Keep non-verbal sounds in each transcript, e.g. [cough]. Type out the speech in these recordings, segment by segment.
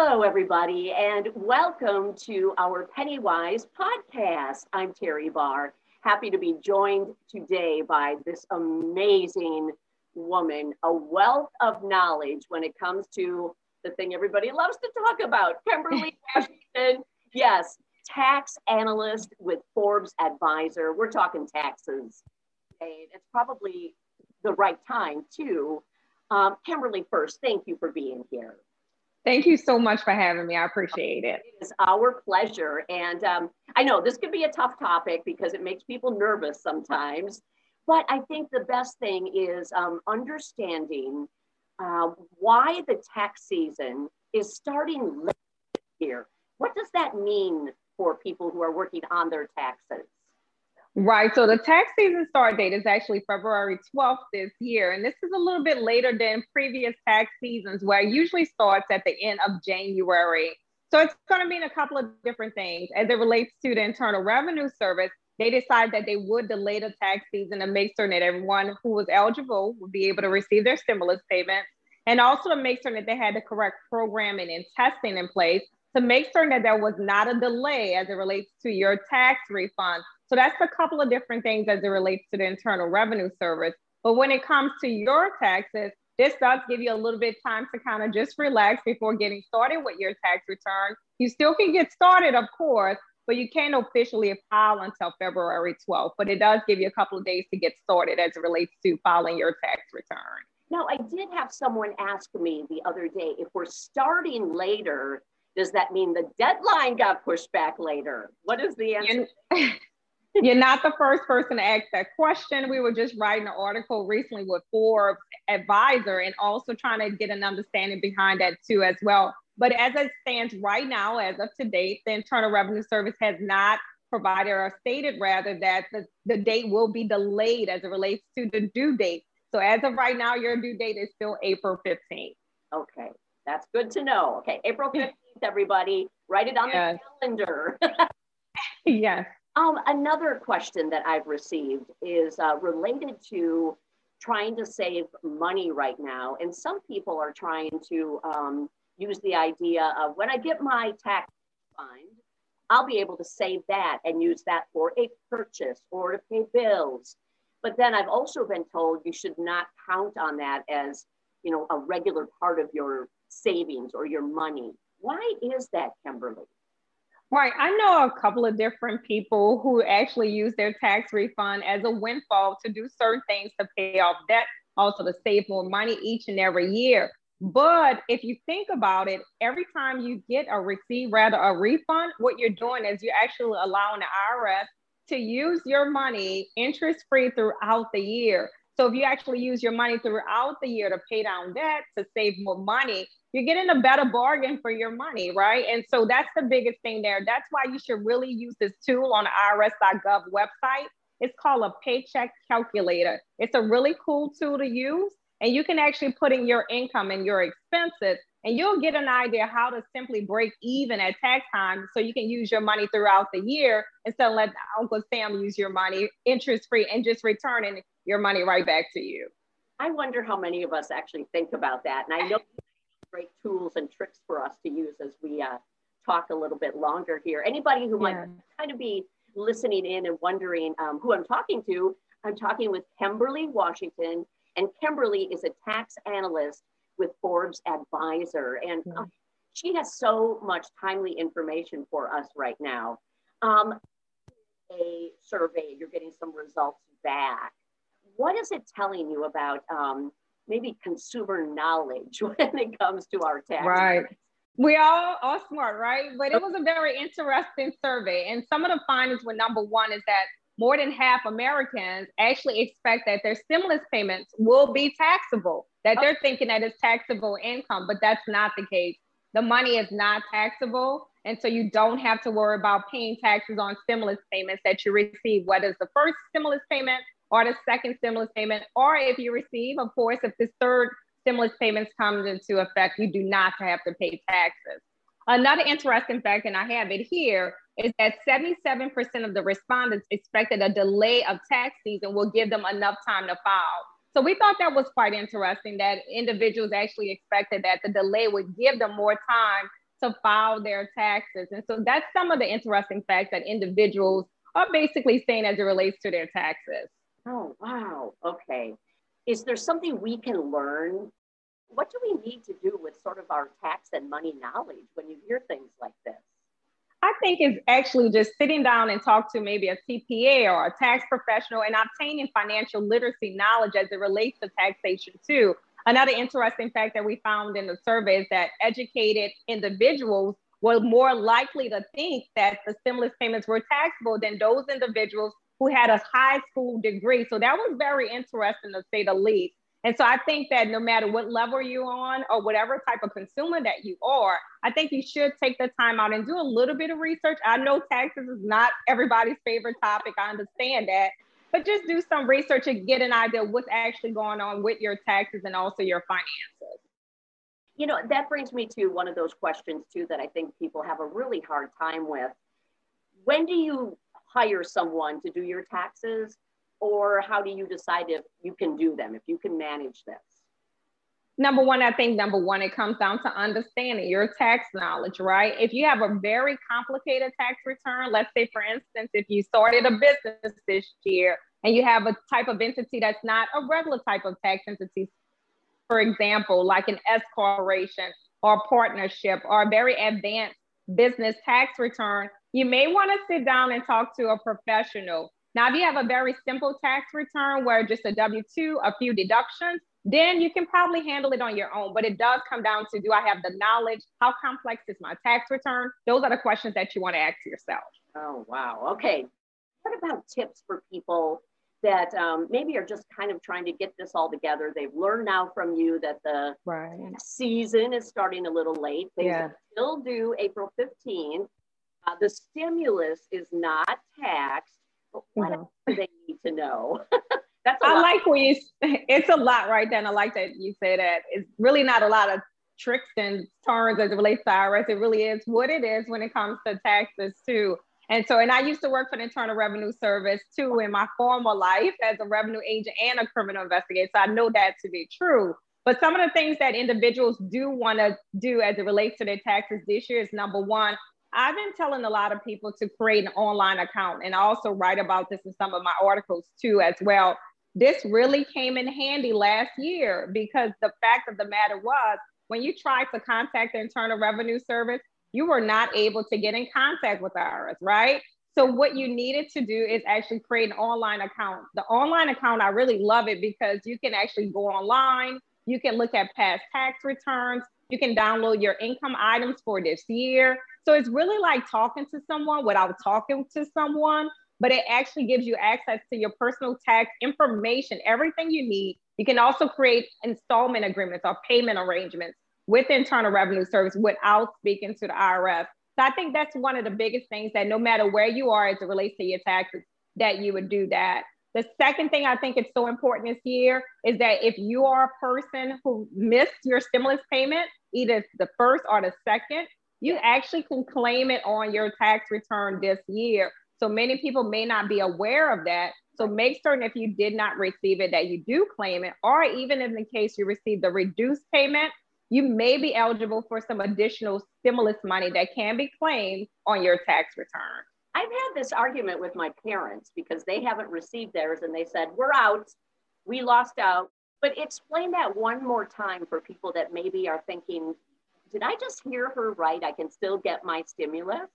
Hello, everybody, and welcome to our Pennywise podcast. I'm Teri Barr. Happy to be joined today by this amazing woman, a wealth of knowledge when it comes to the thing everybody loves to talk about, Kemberley. [laughs] Yes, tax analyst with Forbes Advisor. We're talking taxes. It's probably the right time, too. Um, Kemberley, first, thank you for being here. Thank you so much for having me. I appreciate it. It is our pleasure. And um, I know this could be a tough topic because it makes people nervous sometimes. But I think the best thing is um, understanding uh, why the tax season is starting late here. What does that mean for people who are working on their taxes? Right. So the tax season start date is actually February 12th this year. And this is a little bit later than previous tax seasons where it usually starts at the end of January. So it's going to mean a couple of different things as it relates to the Internal Revenue Service. They decided that they would delay the tax season to make certain that everyone who was eligible would be able to receive their stimulus payments and also to make certain that they had the correct programming and testing in place to make certain that there was not a delay as it relates to your tax refund so that's a couple of different things as it relates to the Internal Revenue Service. But when it comes to your taxes, this does give you a little bit of time to kind of just relax before getting started with your tax return. You still can get started, of course, but you can't officially file until February 12th. But it does give you a couple of days to get started as it relates to filing your tax return. Now, I did have someone ask me the other day if we're starting later, does that mean the deadline got pushed back later? What is the answer? [laughs] You're not the first person to ask that question. We were just writing an article recently with Forbes Advisor and also trying to get an understanding behind that too as well. But as it stands right now, as of to date, the Internal Revenue Service has not provided or stated rather that the, the date will be delayed as it relates to the due date. So as of right now, your due date is still April 15th. Okay, that's good to know. Okay, April 15th, [laughs] everybody, write it on yes. the calendar. [laughs] yes. Um, another question that I've received is uh, related to trying to save money right now. And some people are trying to um, use the idea of when I get my tax fund, I'll be able to save that and use that for a purchase or to pay bills. But then I've also been told you should not count on that as, you know, a regular part of your savings or your money. Why is that, Kemberley? Right. I know a couple of different people who actually use their tax refund as a windfall to do certain things to pay off debt, also to save more money each and every year. But if you think about it, every time you get a receipt, rather a refund, what you're doing is you're actually allowing the IRS to use your money interest free throughout the year. So if you actually use your money throughout the year to pay down debt, to save more money, you're getting a better bargain for your money, right? And so that's the biggest thing there. That's why you should really use this tool on the IRS.gov website. It's called a paycheck calculator. It's a really cool tool to use. And you can actually put in your income and your expenses, and you'll get an idea how to simply break even at tax time so you can use your money throughout the year instead of let Uncle Sam use your money interest free and just returning your money right back to you. I wonder how many of us actually think about that. And I know great tools and tricks for us to use as we uh, talk a little bit longer here. Anybody who yeah. might kind of be listening in and wondering um, who I'm talking to, I'm talking with Kemberley Washington, and Kemberley is a tax analyst with Forbes Advisor, and yeah. um, she has so much timely information for us right now. Um, a survey, you're getting some results back. What is it telling you about um, maybe consumer knowledge [laughs] when it comes to our tax. Right. We all are smart, right? But it was a very interesting survey. And some of the findings were number one is that more than half Americans actually expect that their stimulus payments will be taxable, that they're thinking that it's taxable income, but that's not the case. The money is not taxable. And so you don't have to worry about paying taxes on stimulus payments that you receive, whether it's the first stimulus payment or the second stimulus payment, or if you receive, of course, if this third stimulus payments comes into effect, you do not have to pay taxes. Another interesting fact, and I have it here, is that 77% of the respondents expected a delay of tax season will give them enough time to file. So we thought that was quite interesting that individuals actually expected that the delay would give them more time to file their taxes. And so that's some of the interesting facts that individuals are basically saying as it relates to their taxes. Oh, wow. Okay. Is there something we can learn? What do we need to do with sort of our tax and money knowledge when you hear things like this? I think it's actually just sitting down and talk to maybe a CPA or a tax professional and obtaining financial literacy knowledge as it relates to taxation too. Another interesting fact that we found in the survey is that educated individuals were more likely to think that the stimulus payments were taxable than those individuals who had a high school degree. So that was very interesting to say the least. And so I think that no matter what level you're on or whatever type of consumer that you are, I think you should take the time out and do a little bit of research. I know taxes is not everybody's favorite topic. I understand that. But just do some research and get an idea what's actually going on with your taxes and also your finances. You know, that brings me to one of those questions too that I think people have a really hard time with. When do you hire someone to do your taxes? Or how do you decide if you can do them, if you can manage this? Number one, I think number one, it comes down to understanding your tax knowledge, right? If you have a very complicated tax return, let's say, for instance, if you started a business this year and you have a type of entity that's not a regular type of tax entity, for example, like an S corporation or partnership or a very advanced business tax return, you may want to sit down and talk to a professional now, if you have a very simple tax return where just a W 2, a few deductions, then you can probably handle it on your own. But it does come down to do I have the knowledge? How complex is my tax return? Those are the questions that you want to ask yourself. Oh, wow. Okay. What about tips for people that um, maybe are just kind of trying to get this all together? They've learned now from you that the right. season is starting a little late. They yeah. still do April 15th. Uh, the stimulus is not taxed what else do they need to know? [laughs] That's I lot. like when you, [laughs] it's a lot right then. I like that you say that. It's really not a lot of tricks and turns as it relates to IRS. It really is what it is when it comes to taxes too. And so, and I used to work for the Internal Revenue Service too in my former life as a revenue agent and a criminal investigator. So I know that to be true. But some of the things that individuals do want to do as it relates to their taxes this year is number one, I've been telling a lot of people to create an online account and I also write about this in some of my articles too as well. This really came in handy last year because the fact of the matter was when you tried to contact the Internal Revenue Service, you were not able to get in contact with IRS, right? So what you needed to do is actually create an online account. The online account, I really love it because you can actually go online, you can look at past tax returns, you can download your income items for this year. So it's really like talking to someone without talking to someone, but it actually gives you access to your personal tax information, everything you need. You can also create installment agreements or payment arrangements with Internal Revenue Service without speaking to the IRS. So I think that's one of the biggest things that no matter where you are as it relates to your taxes, that you would do that. The second thing I think is so important this year is that if you are a person who missed your stimulus payment, either the first or the second, you actually can claim it on your tax return this year. So many people may not be aware of that. So make certain if you did not receive it that you do claim it, or even in the case you received the reduced payment, you may be eligible for some additional stimulus money that can be claimed on your tax return. I've had this argument with my parents because they haven't received theirs and they said, We're out, we lost out. But explain that one more time for people that maybe are thinking, Did I just hear her right? I can still get my stimulus.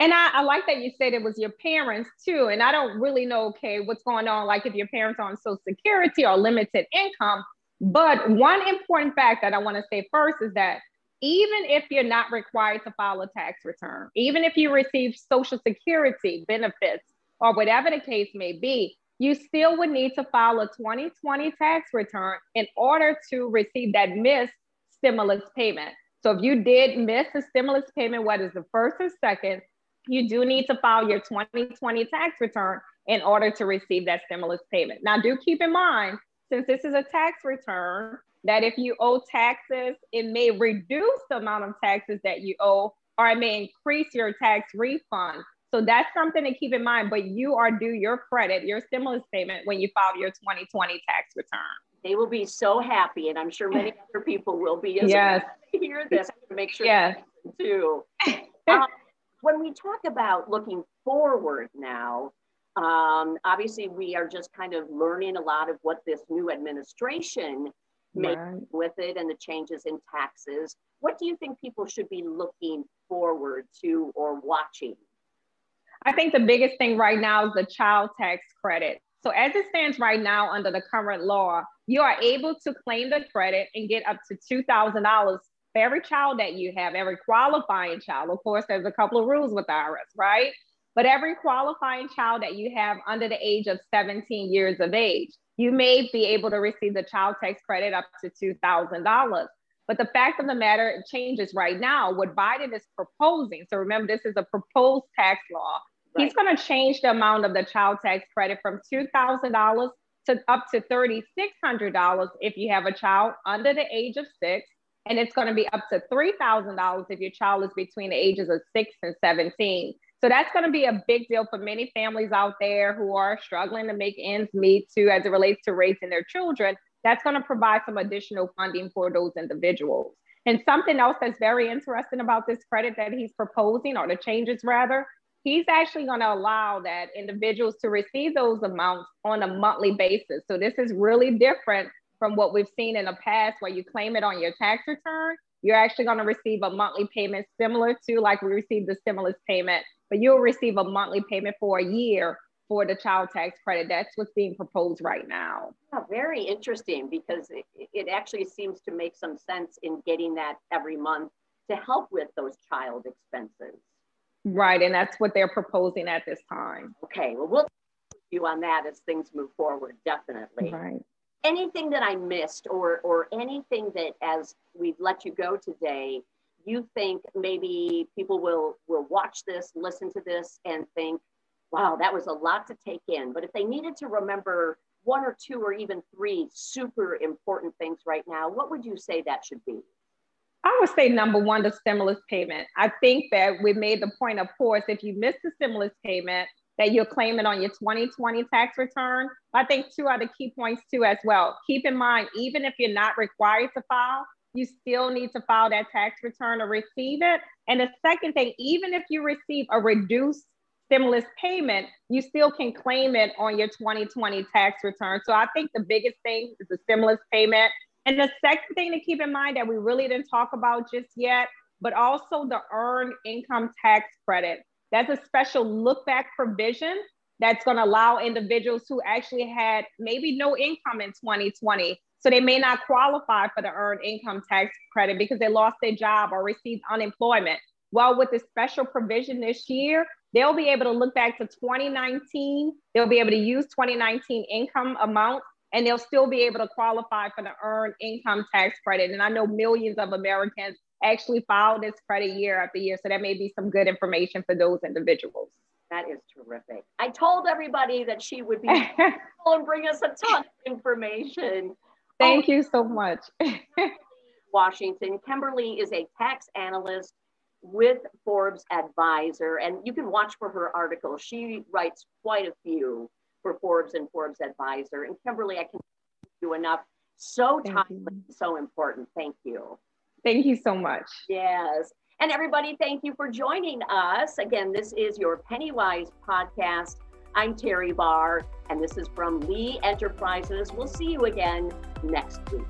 And I, I, like that you said it was your parents too. And I don't really know, okay, what's going on, like if your parents are on Social Security or limited income. But one important fact that I want to say first is that even if you're not required to file a tax return, even if you receive Social Security benefits or whatever the case may be, you still would need to file a 2020 tax return in order to receive that missed stimulus payment. So if you did miss a stimulus payment, whether it's the first or second, you do need to file your 2020 tax return in order to receive that stimulus payment. Now, do keep in mind, since this is a tax return, that if you owe taxes, it may reduce the amount of taxes that you owe, or it may increase your tax refund. So that's something to keep in mind. But you are due your credit, your stimulus payment when you file your 2020 tax return. They will be so happy, and I'm sure many [laughs] other people will be as yes. well [laughs] to hear this. To make sure yes. too. uh, [laughs] when we talk about looking forward now, um, obviously we are just kind of learning a lot of what this new administration makes right. with it and the changes in taxes. What do you think people should be looking forward to or watching? I think the biggest thing right now is the child tax credit. So as it stands right now under the current law, you are able to claim the credit and get up to $2,000 for every child that you have, every qualifying child. Of course, there's a couple of rules with IRS, right? But every qualifying child that you have under the age of 17 years of age, you may be able to receive the child tax credit up to $2,000. But the fact of the matter, changes right now. What Biden is proposing, so remember, this is a proposed tax law. Right. He's going to change the amount of the child tax credit from $2,000 to up to $3,600 if you have a child under the age of six. And it's going to be up to $3,000 if your child is between the ages of six and 17. So that's going to be a big deal for many families out there who are struggling to make ends meet too, as it relates to raising their children. That's going to provide some additional funding for those individuals. And something else that's very interesting about this credit that he's proposing, or the changes rather, he's actually going to allow that individuals to receive those amounts on a monthly basis. So this is really different from what we've seen in the past where you claim it on your tax return. You're actually going to receive a monthly payment similar to like we received the stimulus payment, but you'll receive a monthly payment for a year for the child tax credit. That's what's being proposed right now. Yeah, very interesting because it, it actually seems to make some sense in getting that every month to help with those child expenses. Right, and that's what they're proposing at this time. Okay, well, we'll you on that as things move forward, definitely. Right. Anything that I missed, or or anything that, as we've let you go today, you think maybe people will will watch this, listen to this, and think, "Wow, that was a lot to take in." But if they needed to remember one or two or even three super important things right now, what would you say that should be? I would say number one, the stimulus payment. I think that we made the point, of course, if you miss the stimulus payment, that you're claiming on your 2020 tax return. I think two other key points too as well. Keep in mind, even if you're not required to file, you still need to file that tax return or receive it. And the second thing, even if you receive a reduced stimulus payment, you still can claim it on your 2020 tax return. So I think the biggest thing is the stimulus payment and the second thing to keep in mind that we really didn't talk about just yet, but also the earned income tax credit. That's a special look back provision that's going to allow individuals who actually had maybe no income in 2020. So they may not qualify for the earned income tax credit because they lost their job or received unemployment. Well, with the special provision this year, they'll be able to look back to 2019. They'll be able to use 2019 income amounts and they'll still be able to qualify for the earned income tax credit. And I know millions of Americans actually file this credit year after year. So that may be some good information for those individuals. That is terrific. I told everybody that she would be [laughs] and bring us a ton of information. Thank oh, you so much. Washington. Kemberley is a tax analyst with Forbes Advisor, and you can watch for her articles. She writes quite a few for Forbes and Forbes Advisor. And Kemberley, I can do enough. So timely, so important. Thank you. Thank you so much. Yes. And everybody, thank you for joining us. Again, this is your Pennywise podcast. I'm Teri Barr, and this is from Lee Enterprises. We'll see you again next week.